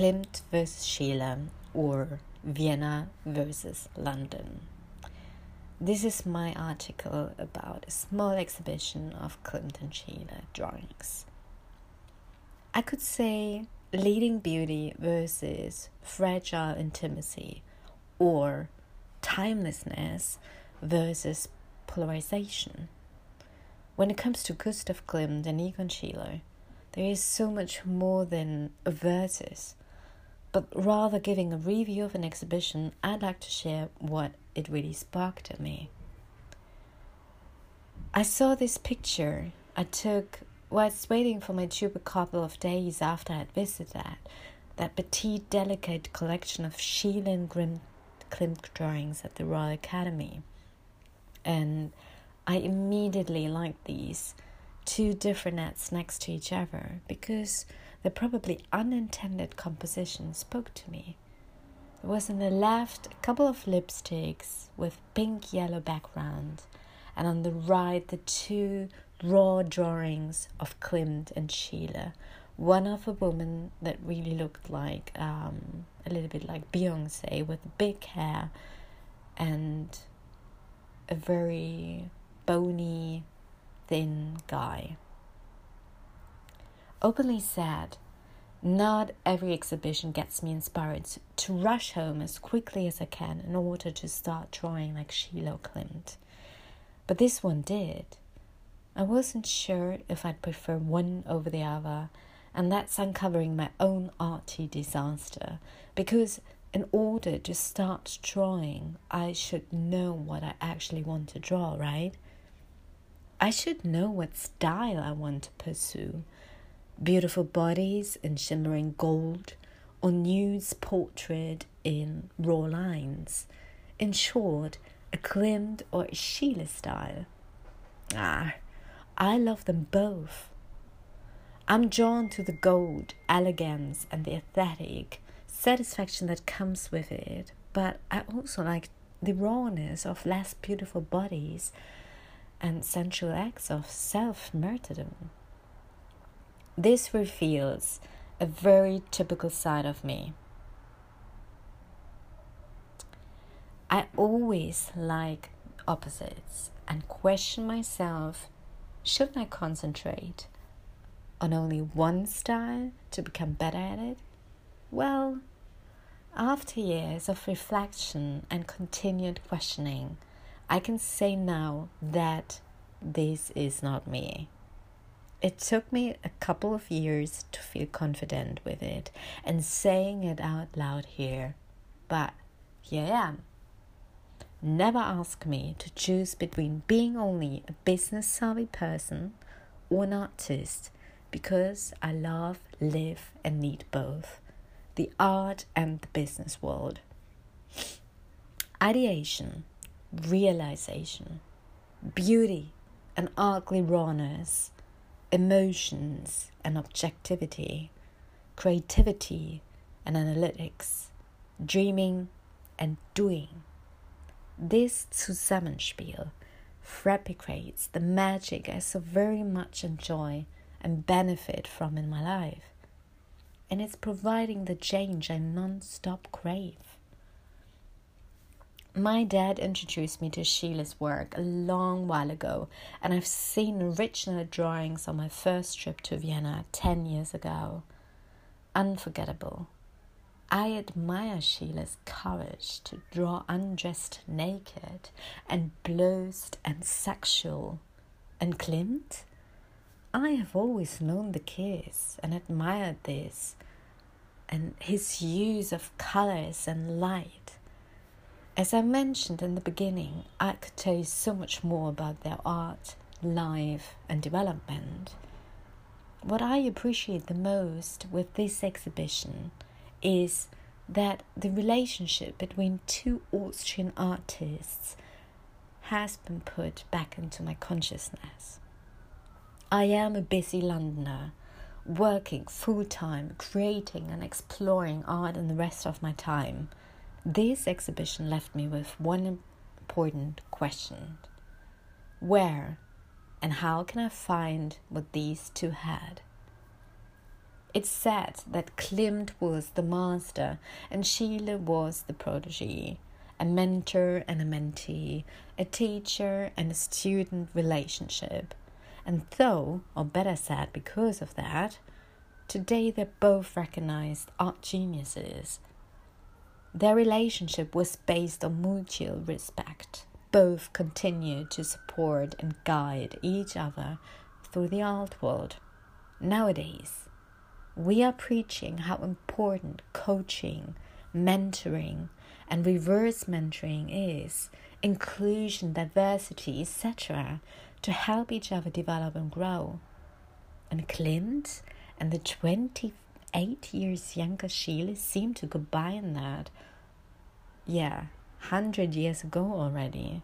Klimt versus Schiele or Vienna versus London. This is my article about a small exhibition of Klimt and Schiele drawings. I could say leading beauty versus fragile intimacy or timelessness versus polarization. When it comes to Gustav Klimt and Egon Schiele, there is so much more than a versus. But rather giving a review of an exhibition, I'd like to share what it really sparked in me. I saw this picture I took whilst waiting for my tube a couple of days after I had visited that, that petite, delicate collection of Schiele and Klimt drawings at the Royal Academy. And I immediately liked these two different nets next to each other because the probably unintended composition spoke to me. There was on the left a couple of lipsticks with pink yellow background, and on the right the two raw drawings of Klimt and Schiele. One of a woman that really looked like um, a little bit like Beyonce with big hair and a very bony, thin guy. Openly said, not every exhibition gets me inspired to rush home as quickly as I can in order to start drawing like Schiele Klimt. But this one did. I wasn't sure if I'd prefer one over the other, and that's uncovering my own arty disaster because in order to start drawing, I should know what I actually want to draw, right? I should know what style I want to pursue beautiful bodies in shimmering gold, or nudes portrait in raw lines. In short, a Klimt or a Schiele style. Ah, I love them both. I'm drawn to the gold, elegance, and the aesthetic satisfaction that comes with it, but I also like the rawness of less beautiful bodies and sensual acts of self martyrdom. This reveals a very typical side of me. I always like opposites and question myself shouldn't I concentrate on only one style to become better at it? Well, after years of reflection and continued questioning, I can say now that this is not me. It took me a couple of years to feel confident with it and saying it out loud here, but here I am. Never ask me to choose between being only a business savvy person or an artist because I love, live, and need both the art and the business world. Ideation, realization, beauty, and ugly rawness emotions and objectivity, creativity and analytics, dreaming and doing. This Zusammenspiel fabricates the magic I so very much enjoy and benefit from in my life. And it's providing the change I non stop crave. My dad introduced me to Schiele's work a long while ago, and I've seen original drawings on my first trip to Vienna 10 years ago. Unforgettable. I admire Schiele's courage to draw undressed naked and blowsed and sexual. And Klimt? I have always known the kiss and admired this, and his use of colors and light as I mentioned in the beginning, I could tell you so much more about their art, life, and development. What I appreciate the most with this exhibition is that the relationship between two Austrian artists has been put back into my consciousness. I am a busy Londoner, working full time, creating and exploring art in the rest of my time. This exhibition left me with one important question Where and how can I find what these two had? It's said that Klimt was the master and Schiele was the protege, a mentor and a mentee, a teacher and a student relationship. And though, or better said, because of that, today they're both recognized art geniuses. Their relationship was based on mutual respect. Both continued to support and guide each other through the art world. Nowadays, we are preaching how important coaching, mentoring, and reverse mentoring is, inclusion, diversity, etc., to help each other develop and grow. And Klimt and the 28 years younger Schiele seemed to go by in that. Yeah, 100 years ago already.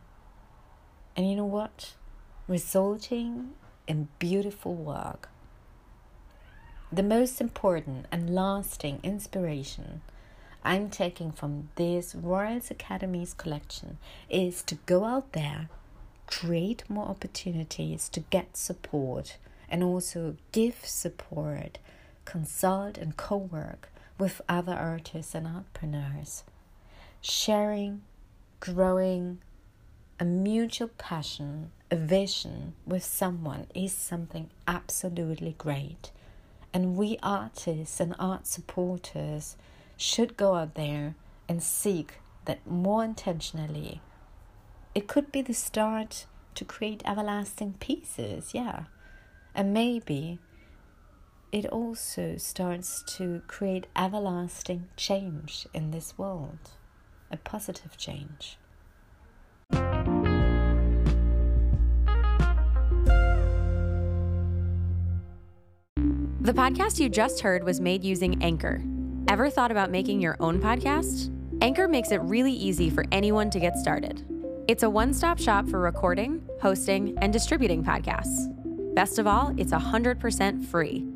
And you know what? Resulting in beautiful work. The most important and lasting inspiration I'm taking from this Royals Academy's collection is to go out there, create more opportunities to get support, and also give support, consult, and co work with other artists and entrepreneurs. Sharing, growing, a mutual passion, a vision with someone is something absolutely great. And we artists and art supporters should go out there and seek that more intentionally. It could be the start to create everlasting pieces, yeah. And maybe it also starts to create everlasting change in this world, a positive change. The podcast you just heard was made using Anchor. Ever thought about making your own podcast? Anchor makes it really easy for anyone to get started. It's a one stop shop for recording, hosting, and distributing podcasts. Best of all, it's 100% free.